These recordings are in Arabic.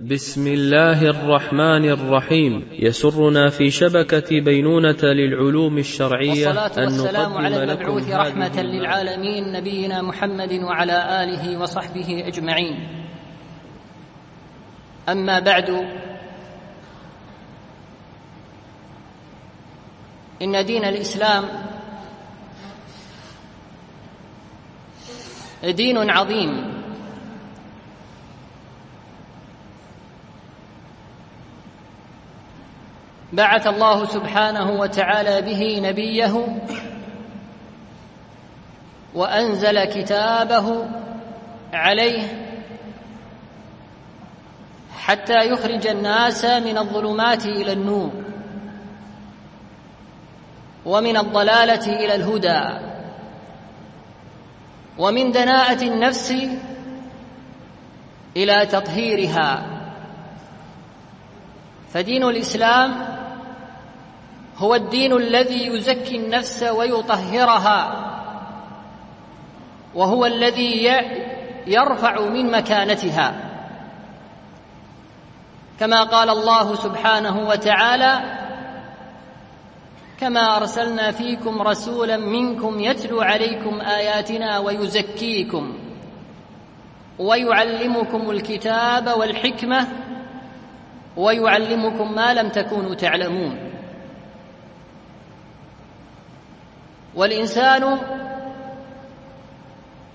بسم الله الرحمن الرحيم. يسرنا في شبكة بينونة للعلوم الشرعية والصلاة والسلام على المبعوث رحمة للعالمين نبينا محمد وعلى آله وصحبه أجمعين. أما بعد إن دين الإسلام دين عظيم. بعث الله سبحانه وتعالى به نبيه وأنزل كتابه عليه حتى يخرج الناس من الظلمات إلى النور ومن الضلالة إلى الهدى ومن دناءة النفس إلى تطهيرها. فدين الإسلام هو الدين الذي يزكي النفس ويطهرها. وهو الذي يرفع من مكانتها. كما قال الله سبحانه وتعالى كما أرسلنا فيكم رسولا منكم يتلو عليكم آياتنا ويزكيكم ويعلمكم الكتاب والحكمة ويعلمكم ما لم تكونوا تعلمون. والإنسان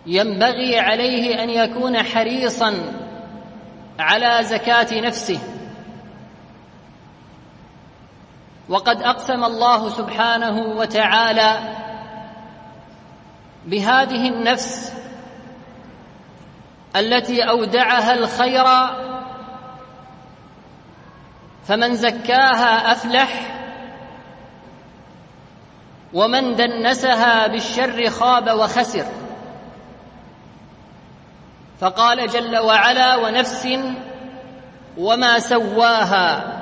ينبغي عليه أن يكون حريصا على زكاة نفسه. وقد أقسم الله سبحانه وتعالى بهذه النفس التي أودعها الخير فمن زكاها أفلح ومن دنسها بالشر خاب وخسر. فقال جل وعلا ونفس وما سواها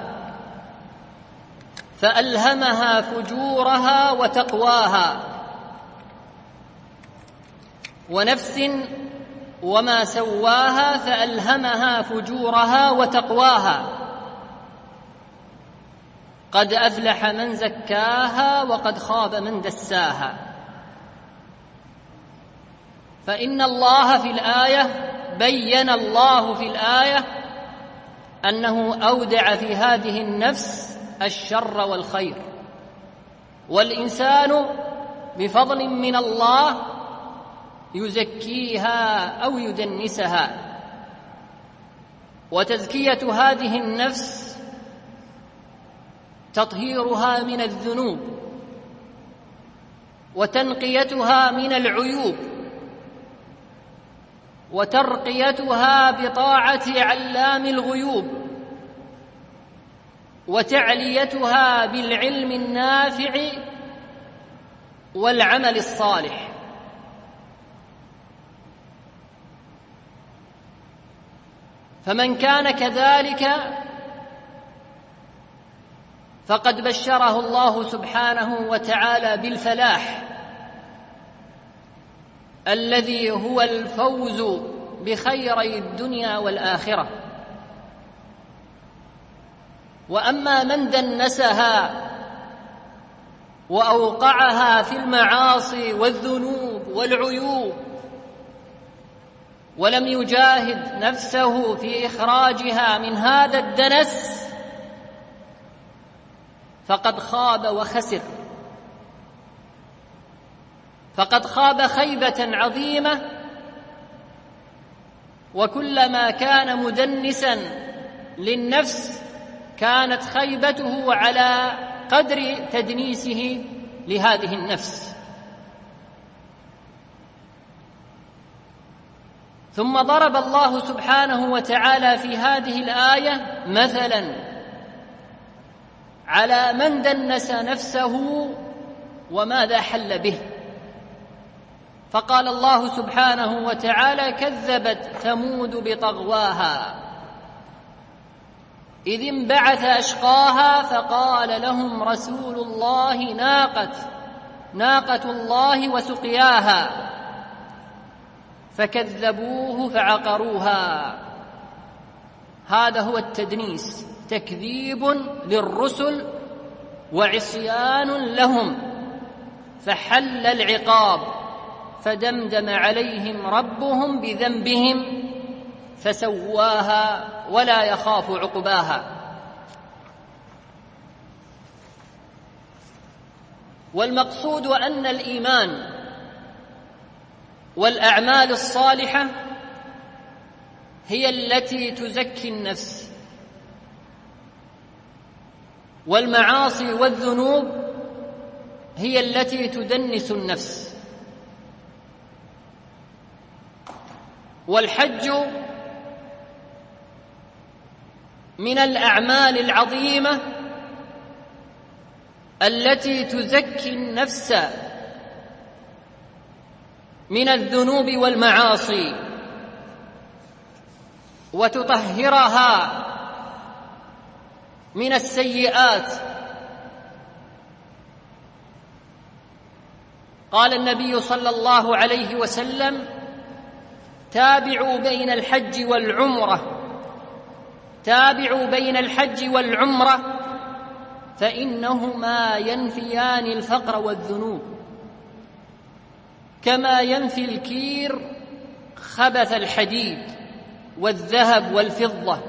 فألهمها فجورها وتقواها. ونفس وما سواها فألهمها فجورها وتقواها. قد أفلح من زكاها وقد خاب من دساها. فإن الله في الآية بين الله في الآية أنه أودع في هذه النفس الشر والخير. والإنسان بفضل من الله يزكيها أو يدنسها. وتزكية هذه النفس تطهيرها من الذنوب وتنقيتها من العيوب وترقيتها بطاعة علام الغيوب وتعليتها بالعلم النافع والعمل الصالح. فمن كان كذلك فقد بشره الله سبحانه وتعالى بالفلاح الذي هو الفوز بخيري الدنيا والآخرة. وأما من دنسها وأوقعها في المعاصي والذنوب والعيوب ولم يجاهد نفسه في إخراجها من هذا الدنس فقد خاب وخسر. فقد خاب خيبة عظيمة وكلما كان مدنسا للنفس كانت خيبته على قدر تدنيسه لهذه النفس. ثم ضرب الله سبحانه وتعالى في هذه الآية مثلا على من دنس نفسه وماذا حل به. فقال الله سبحانه وتعالى كذبت ثمود بطغواها. إذ انبعث أشقاها فقال لهم رسول الله ناقه ناقة الله وسقياها. فكذبوه فعقروها. هذا هو التدنيس تكذيب للرسل وعصيان لهم. فحل العقاب فدمدم عليهم ربهم بذنبهم فسواها ولا يخاف عقباها. والمقصود أن الإيمان والأعمال الصالحة هي التي تزكي النفس. والمعاصي والذنوب هي التي تدنس النفس. والحج من الأعمال العظيمة التي تزكي النفس من الذنوب والمعاصي. وتطهرها من السيئات. قال النبي صلى الله عليه وسلم تابعوا بين الحج والعمرة. تابعوا بين الحج والعمرة فإنهما ينفيان الفقر والذنوب. كما ينفي الكير خبث الحديد. والذهب والفضة.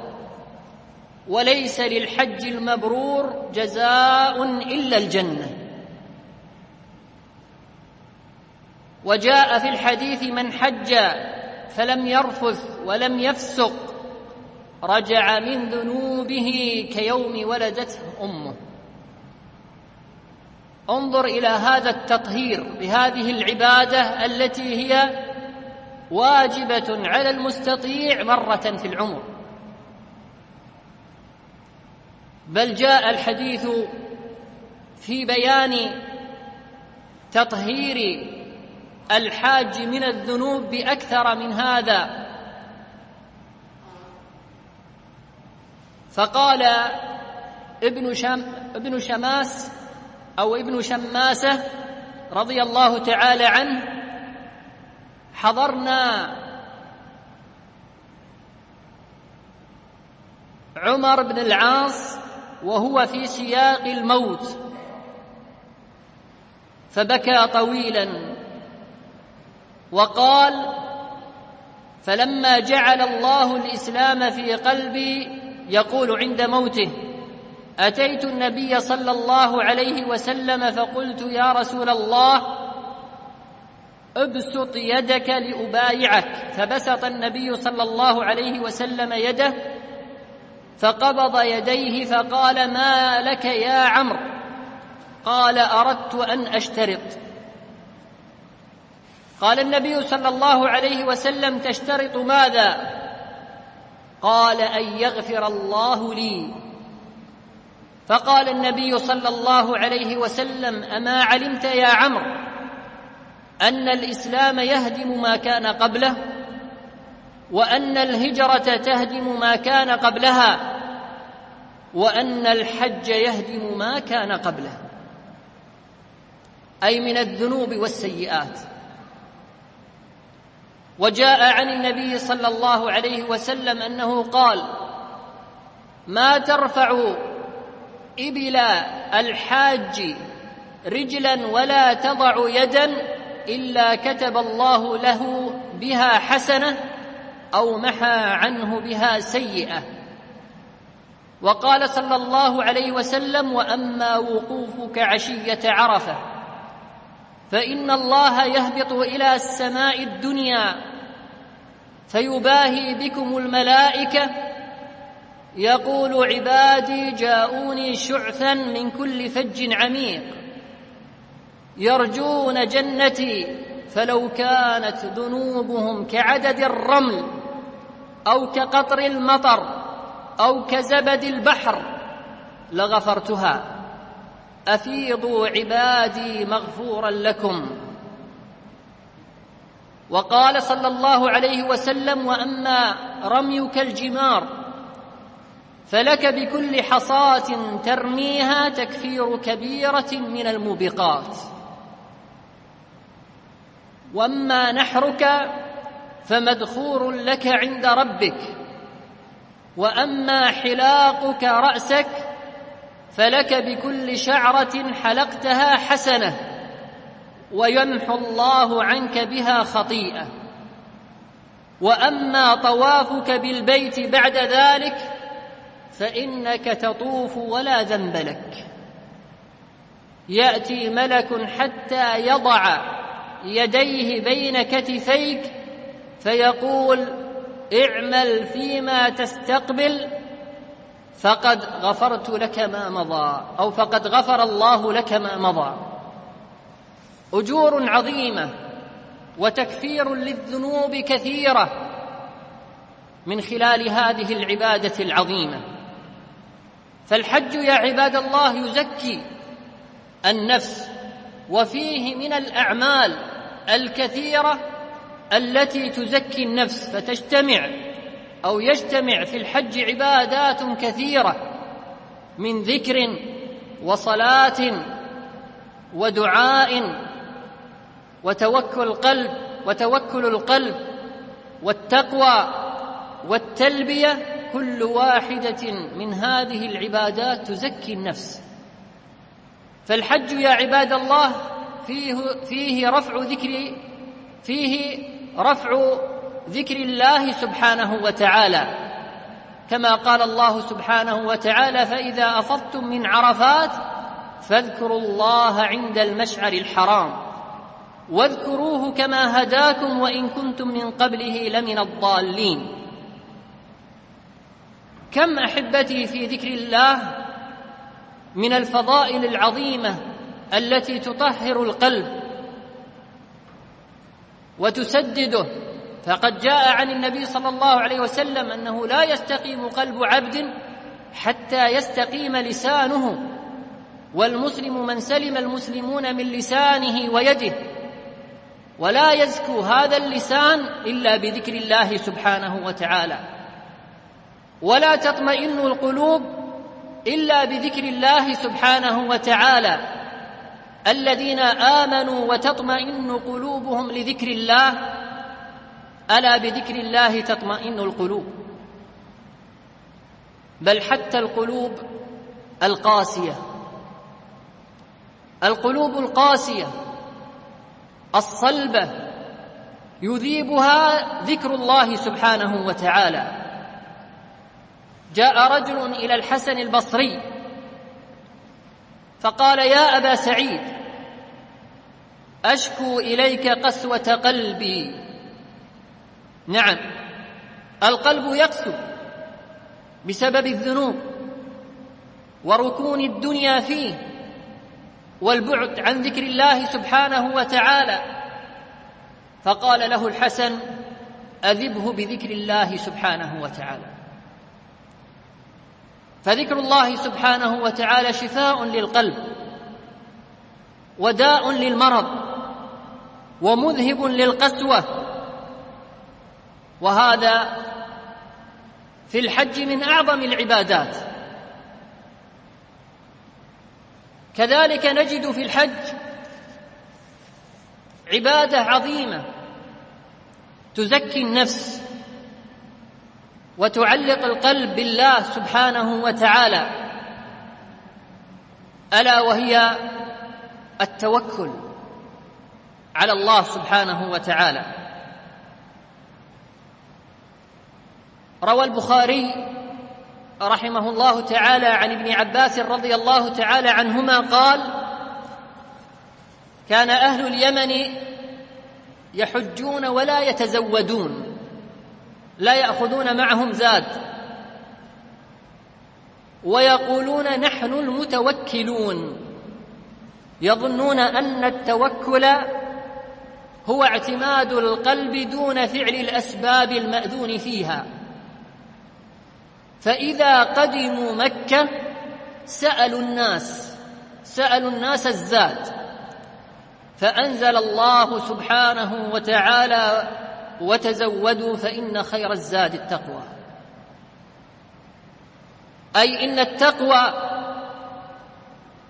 وليس للحج المبرور جزاء إلا الجنة. وجاء في الحديث من حج فلم يرفث ولم يفسق رجع من ذنوبه كيوم ولدته أمه. انظر إلى هذا التطهير بهذه العبادة التي هي واجبة على المستطيع مرة في العمر. بل جاء الحديث في بيان تطهير الحاج من الذنوب بأكثر من هذا. فقال ابن شم ابن شماس أو ابن شماسة رضي الله تعالى عنه حضرنا عمر بن العاص وهو في سياق الموت. فبكى طويلا وقال فلما جعل الله الإسلام في قلبي يقول عند موته أتيت النبي صلى الله عليه وسلم فقلت يا رسول الله ابسط يدك لأبايعك. فبسط النبي صلى الله عليه وسلم يده فقبض يديه فقال ما لك يا عمرو؟ قال أردت أن أشترط. قال النبي صلى الله عليه وسلم تشترط ماذا؟ قال أن يغفر الله لي. فقال النبي صلى الله عليه وسلم أما علمت يا عمرو؟ أن الإسلام يهدم ما كان قبله وأن الهجرة تهدم ما كان قبلها وأن الحج يهدم ما كان قبله. أي من الذنوب والسيئات. وجاء عن النبي صلى الله عليه وسلم أنه قال ما ترفع إبل الحاج رجلا ولا تضع يدا إلا كتب الله له بها حسنة أو محى عنه بها سيئة. وقال صلى الله عليه وسلم وأما وقوفك عشية عرفة فإن الله يهبط إلى السماء الدنيا فيباهي بكم الملائكة. يقول عبادي جاءوني شعثا من كل فج عميق. يرجون جنتي فلو كانت ذنوبهم كعدد الرمل أو كقطر المطر أو كزبد البحر لغفرتها. افيضوا عبادي مغفورا لكم. وقال صلى الله عليه وسلم وأما رميك الجمار فلك بكل حصاة ترميها تكفير كبيرة من الموبقات. واما نحرك فمدخور لك عند ربك واما حلاقك راسك فلك بكل شعره حلقتها حسنه ويمحو الله عنك بها خطيئه واما طوافك بالبيت بعد ذلك فانك تطوف ولا ذنب لك ياتي ملك حتى يضع يديه بين كتفيك فيقول اعمل فيما تستقبل فقد غفرت لك ما مضى أو فقد غفر الله لك ما مضى. أجور عظيمة وتكفير للذنوب كثيرة من خلال هذه العبادة العظيمة. فالحج يا عباد الله يزكي النفس وفيه من الأعمال الكثيرة التي تزكي النفس فتجتمع أو يجتمع في الحج عبادات كثيرة من ذكر وصلاة ودعاء وتوكل القلب وتوكل القلب والتقوى والتلبية كل واحدة من هذه العبادات تزكي النفس. فالحج يا عباد الله فيه فيه رفع ذكر فيه رفع ذكر الله سبحانه وتعالى. كما قال الله سبحانه وتعالى فإذا أفضتم من عرفات فاذكروا الله عند المشعر الحرام واذكروه كما هداكم وإن كنتم من قبله لمن الضالين. كم أحبتي في ذكر الله من الفضائل العظيمة التي تطهر القلب وتسدده. فقد جاء عن النبي صلى الله عليه وسلم أنه لا يستقيم قلب عبد حتى يستقيم لسانه والمسلم من سلم المسلمون من لسانه ويده ولا يزكو هذا اللسان إلا بذكر الله سبحانه وتعالى. ولا تطمئن القلوب إلا بذكر الله سبحانه وتعالى. الذين آمنوا وتطمئن قلوبهم لذكر الله ألا بذكر الله تطمئن القلوب. بل حتى القلوب القاسية. القلوب القاسية الصلبة يذيبها ذكر الله سبحانه وتعالى. جاء رجل إلى الحسن البصري فقال يا أبا سعيد أشكو إليك قسوة قلبي. نعم القلب يقسو بسبب الذنوب وركون الدنيا فيه والبعد عن ذكر الله سبحانه وتعالى. فقال له الحسن أذبه بذكر الله سبحانه وتعالى. فذكر الله سبحانه وتعالى شفاء للقلب وداء للمرض ومذهب للقسوة وهذا في الحج من أعظم العبادات. كذلك نجد في الحج عبادة عظيمة تزكي النفس وتعلق القلب بالله سبحانه وتعالى. ألا وهي التوكل على الله سبحانه وتعالى. روى البخاري رحمه الله تعالى عن ابن عباس رضي الله تعالى عنهما قال كان أهل اليمن يحجون ولا يتزودون. لا يأخذون معهم زاد. ويقولون نحن المتوكلون. يظنون أن التوكل هو اعتماد القلب دون فعل الأسباب المأذون فيها. فإذا قدموا مكة سألوا الناس سألوا الناس الزاد. فأنزل الله سبحانه وتعالى وتزودوا فإن خير الزاد التقوى. أي إن التقوى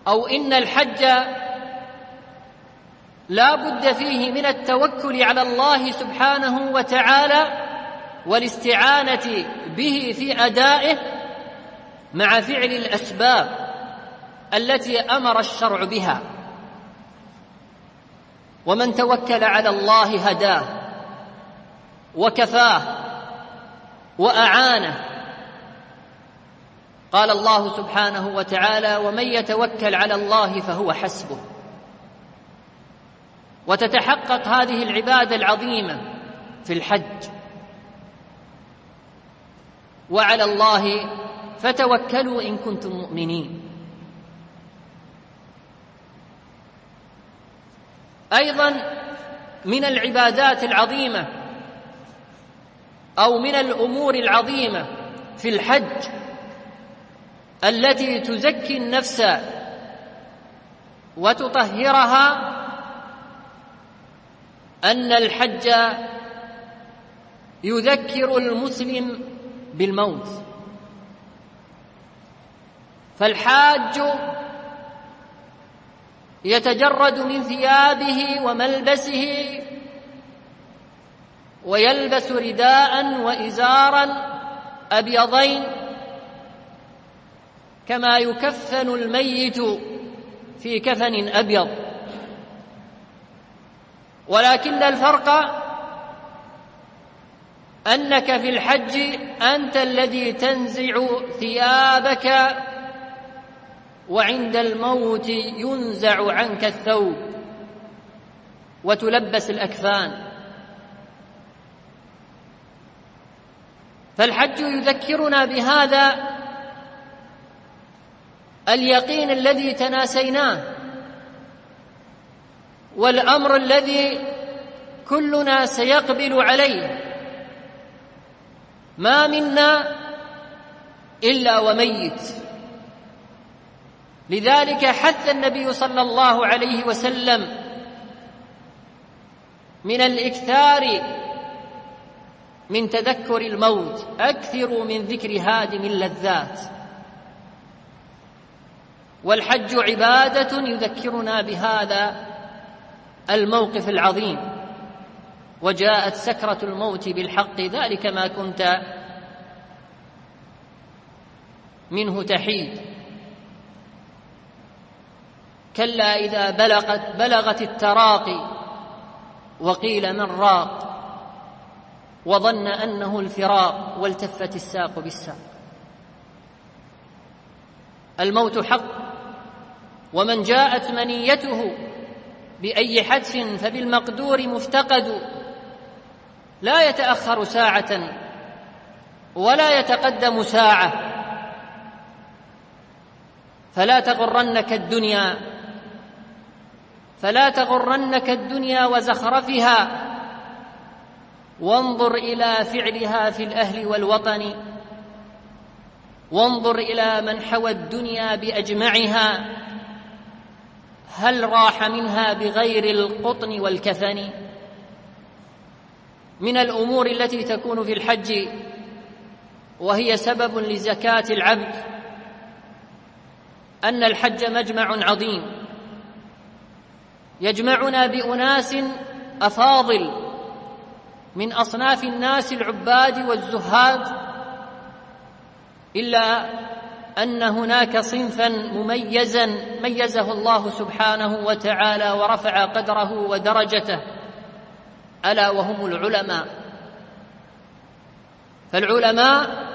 أو إن الحج لا بد فيه من التوكل على الله سبحانه وتعالى والاستعانة به في أدائه مع فعل الأسباب التي أمر الشرع بها. ومن توكل على الله هداه. وكفاه وأعانه. قال الله سبحانه وتعالى ومن يتوكل على الله فهو حسبه. وتتحقق هذه العبادة العظيمة في الحج. وعلى الله فتوكلوا إن كنتم مؤمنين. أيضا من العبادات العظيمة أو من الأمور العظيمة في الحج التي تزكي النفس وتطهرها أن الحج يذكر المسلم بالموت. فالحاج يتجرد من ثيابه وملبسه ويلبس رداء وإزارا أبيضين كما يكفن الميت في كفن أبيض. ولكن الفرق أنك في الحج أنت الذي تنزع ثيابك وعند الموت ينزع عنك الثوب وتلبس الأكفان. فالحج يذكرنا بهذا اليقين الذي تناسيناه والأمر الذي كلنا سيقبل عليه. ما منا إلا وميت. لذلك حث النبي صلى الله عليه وسلم من الإكثار من تذكر الموت اكثروا من ذكر هادم اللذات. والحج عبادة يذكرنا بهذا الموقف العظيم. وجاءت سكرة الموت بالحق ذلك ما كنت منه تحيد. كلا إذا بلغت بلغت التراقي وقيل من راق. وظن أنه الفراق والتفت الساق بالساق. الموت حق ومن جاءت منيته بأي حتف فبالمقدور مفتقد. لا يتأخر ساعة ولا يتقدم ساعة. فلا تغرنك الدنيا فلا تغرنك الدنيا وزخرفها. وانظر إلى فعلها في الأهل والوطن. وانظر إلى من حوى الدنيا بأجمعها. هل راح منها بغير القطن والكفن؟ من الأمور التي تكون في الحج وهي سبب لزكاة العبد أن الحج مجمع عظيم. يجمعنا بأناس أفاضل من أصناف الناس العباد والزهاد إلا أن هناك صنفا مميزا ميزه الله سبحانه وتعالى ورفع قدره ودرجته ألا وهم العلماء. فالعلماء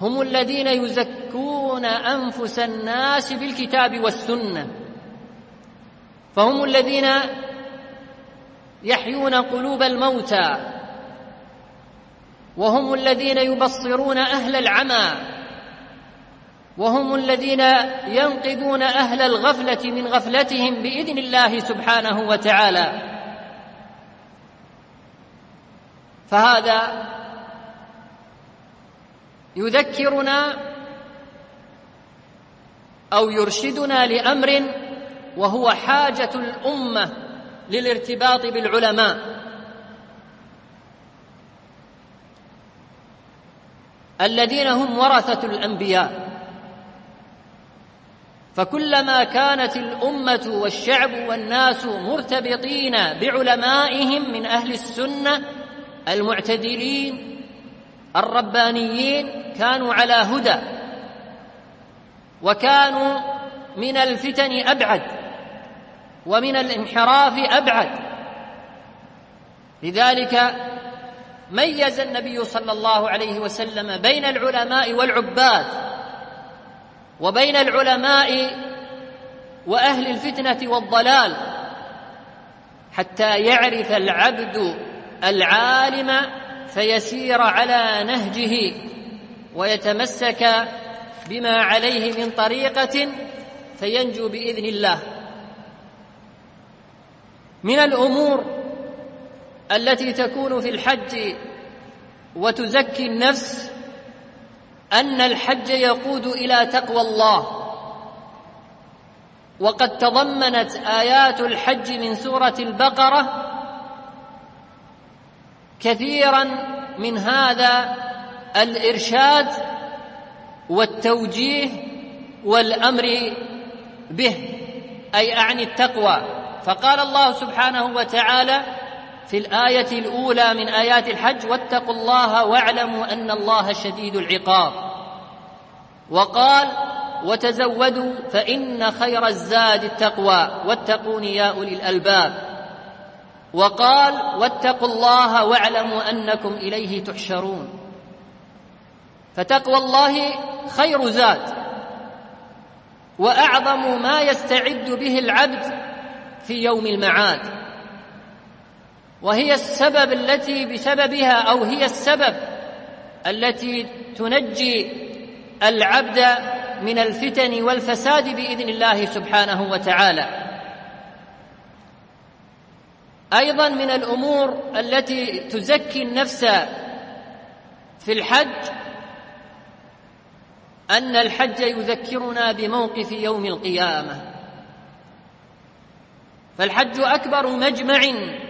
هم الذين يزكون أنفس الناس بالكتاب والسنة فهم الذين يحيون قلوب الموتى وهم الذين يبصرون أهل العمى وهم الذين ينقذون أهل الغفلة من غفلتهم بإذن الله سبحانه وتعالى. فهذا يذكرنا أو يرشدنا لأمر وهو حاجة الأمة للارتباط بالعلماء. الذين هم ورثة الأنبياء. فكلما كانت الأمة والشعب والناس مرتبطين بعلمائهم من أهل السنة المعتدلين الربانيين كانوا على هدى. وكانوا من الفتن أبعد. ومن الانحراف أبعد. لذلك ميز النبي صلى الله عليه وسلم بين العلماء والعباد وبين العلماء وأهل الفتنة والضلال حتى يعرف العبد العالم فيسير على نهجه ويتمسك بما عليه من طريقة فينجو بإذن الله. من الأمور التي تكون في الحج وتزكي النفس أن الحج يقود إلى تقوى الله. وقد تضمنت آيات الحج من سورة البقرة كثيرا من هذا الإرشاد والتوجيه والأمر به أي أعني التقوى. فقال الله سبحانه وتعالى في الآية الأولى من آيات الحج واتقوا الله واعلموا أن الله شديد العقاب. وقال وتزودوا فإن خير الزاد التقوى واتقون يا أولي الألباب. وقال واتقوا الله واعلموا أنكم إليه تحشرون. فتقوى الله خير زاد وأعظم ما يستعد به العبد في يوم المعاد. وهي السبب التي بسببها أو هي السبب التي تنجي العبد من الفتن والفساد بإذن الله سبحانه وتعالى. أيضا من الأمور التي تزكي النفس في الحج أن الحج يذكرنا بموقف يوم القيامة. فالحج أكبر مجمع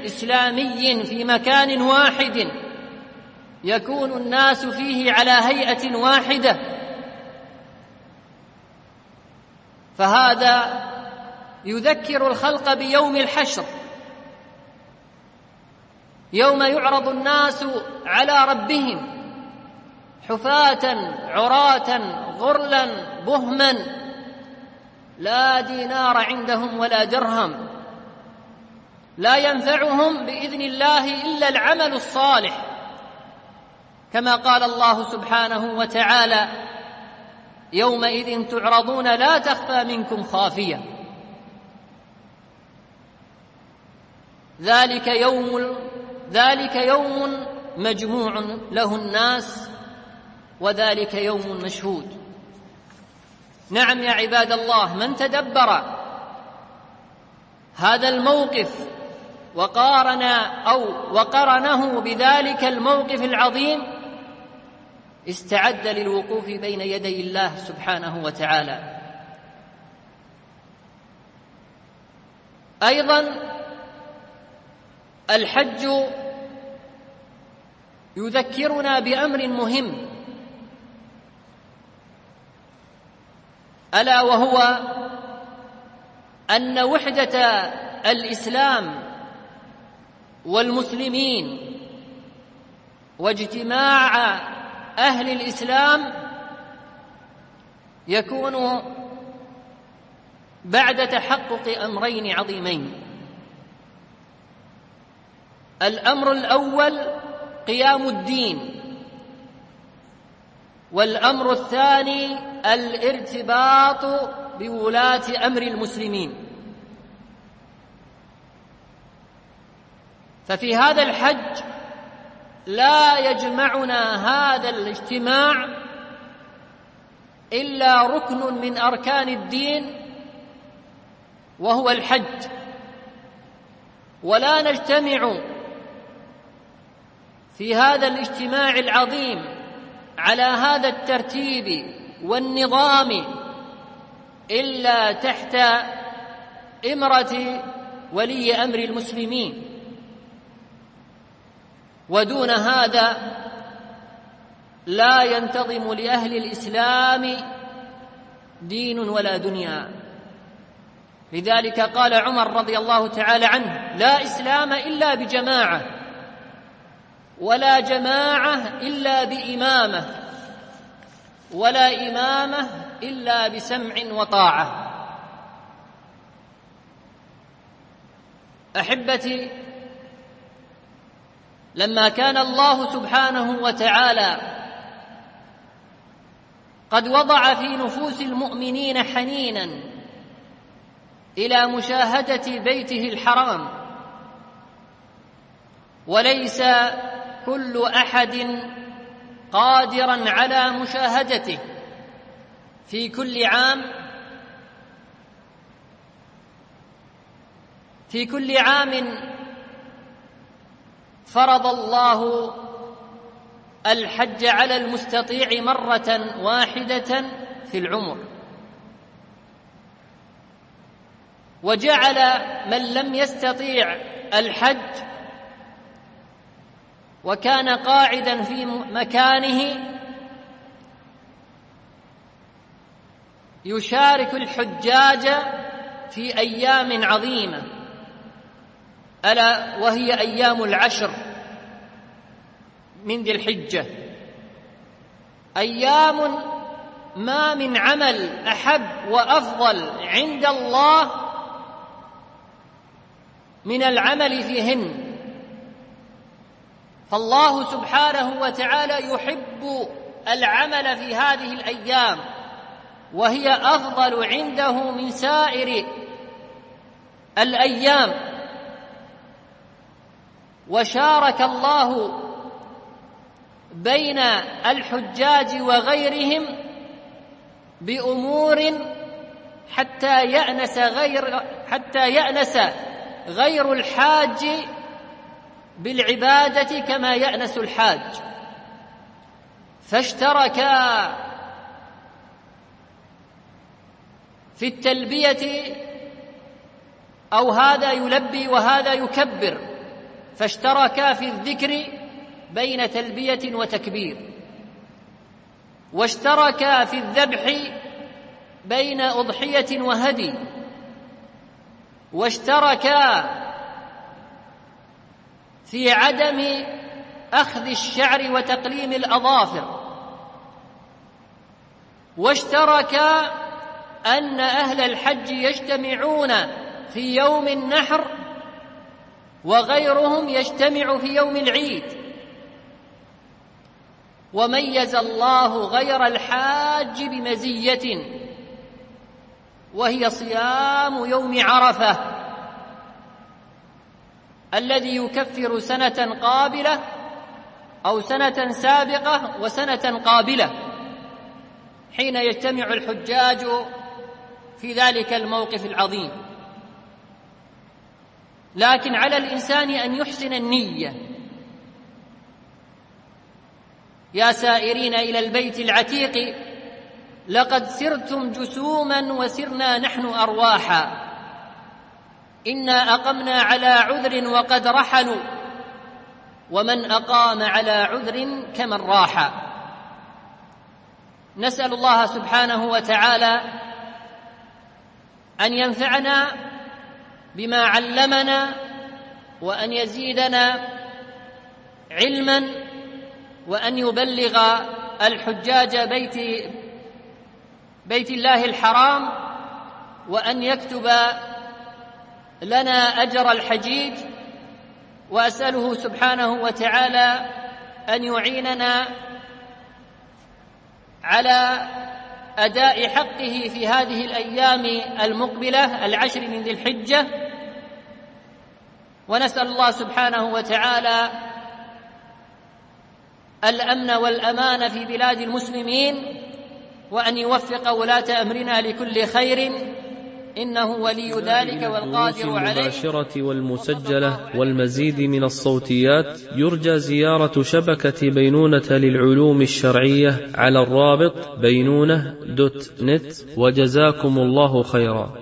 إسلامي في مكان واحد. يكون الناس فيه على هيئة واحدة. فهذا يذكر الخلق بيوم الحشر. يوم يعرض الناس على ربهم. حفاة عراة غرلا بهما. لا دينار عندهم ولا درهم. لا ينفعهم بإذن الله إلا العمل الصالح. كما قال الله سبحانه وتعالى يومئذ تعرضون لا تخفى منكم خافية. ذلك يوم ذلك يوم مجموع له الناس وذلك يوم مشهود. نعم يا عباد الله من تدبر هذا الموقف وقارن أو وقرنه بذلك الموقف العظيم استعد للوقوف بين يدي الله سبحانه وتعالى. أيضا الحج يذكرنا بأمر مهم ألا وهو أن وحدة الإسلام والمسلمين واجتماع أهل الإسلام يكون بعد تحقق أمرين عظيمين. الأمر الأول قيام الدين والأمر الثاني الارتباط بولاة أمر المسلمين. ففي هذا الحج لا يجمعنا هذا الاجتماع إلا ركن من أركان الدين وهو الحج. ولا نجتمع في هذا الاجتماع العظيم على هذا الترتيب والنظام إلا تحت إمرة ولي أمر المسلمين. ودون هذا لا ينتظم لأهل الإسلام دين ولا دنيا. لذلك قال عمر رضي الله تعالى عنه لا إسلام إلا بجماعة ولا جماعة إلا بإمامة ولا إمامة إلا بسمع وطاعة. أحبتي لما كان الله سبحانه وتعالى قد وضع في نفوس المؤمنين حنينا إلى مشاهدة بيته الحرام وليس كل أحد قادرا على مشاهدته في كل عام في كل عام فرض الله الحج على المستطيع مرة واحدة في العمر. وجعل من لم يستطيع الحج وكان قاعدا في مكانه يشارك الحجاج في أيام عظيمة. ألا وهي أيام العشر من ذي الحجة. أيام ما من عمل أحب وأفضل عند الله من العمل فيهن. فالله سبحانه وتعالى يحب العمل في هذه الأيام وهي أفضل عنده من سائر الأيام. وشارك الله بين الحجاج وغيرهم بأمور حتى يأنس غير حتى يأنس غير الحاج بالعبادة كما يأنس الحاج. فاشتركا في التلبية أو هذا يلبي وهذا يكبر. فاشتركا في الذكر بين تلبية وتكبير. واشتركا في الذبح بين أضحية وهدي. واشتركا في عدم أخذ الشعر وتقليم الأظافر. واشتركا أن أهل الحج يجتمعون في يوم النحر وغيرهم يجتمع في يوم العيد. وميز الله غير الحاج بمزية وهي صيام يوم عرفة الذي يكفر سنة قابلة أو سنة سابقة وسنة قابلة. حين يجتمع الحجاج في ذلك الموقف العظيم. لكن على الإنسان أن يحسن النية. يا سائرين إلى البيت العتيق لقد سرتم جسوما وسرنا نحن أرواحا. إنا أقمنا على عذر وقد رحلوا ومن أقام على عذر كمن راح. نسأل الله سبحانه وتعالى أن ينفعنا بما علمنا وأن يزيدنا علما وأن يبلغ الحجاج بيت بيت الله الحرام وأن يكتب لنا أجر الحجيج وأسأله سبحانه وتعالى أن يعيننا على أداء حقه في هذه الأيام المقبلة العشر من ذي الحجة ونسأل الله سبحانه وتعالى الأمن والأمان في بلاد المسلمين وأن يوفق ولاة أمرنا لكل خير. إنه ولي ذلك والقادر عليه. المباشرة والمسجلة والمزيد من الصوتيات. يرجى زيارة شبكة بينونة للعلوم الشرعية على الرابط بينونة دوت نت. وجزاكم الله خيرا.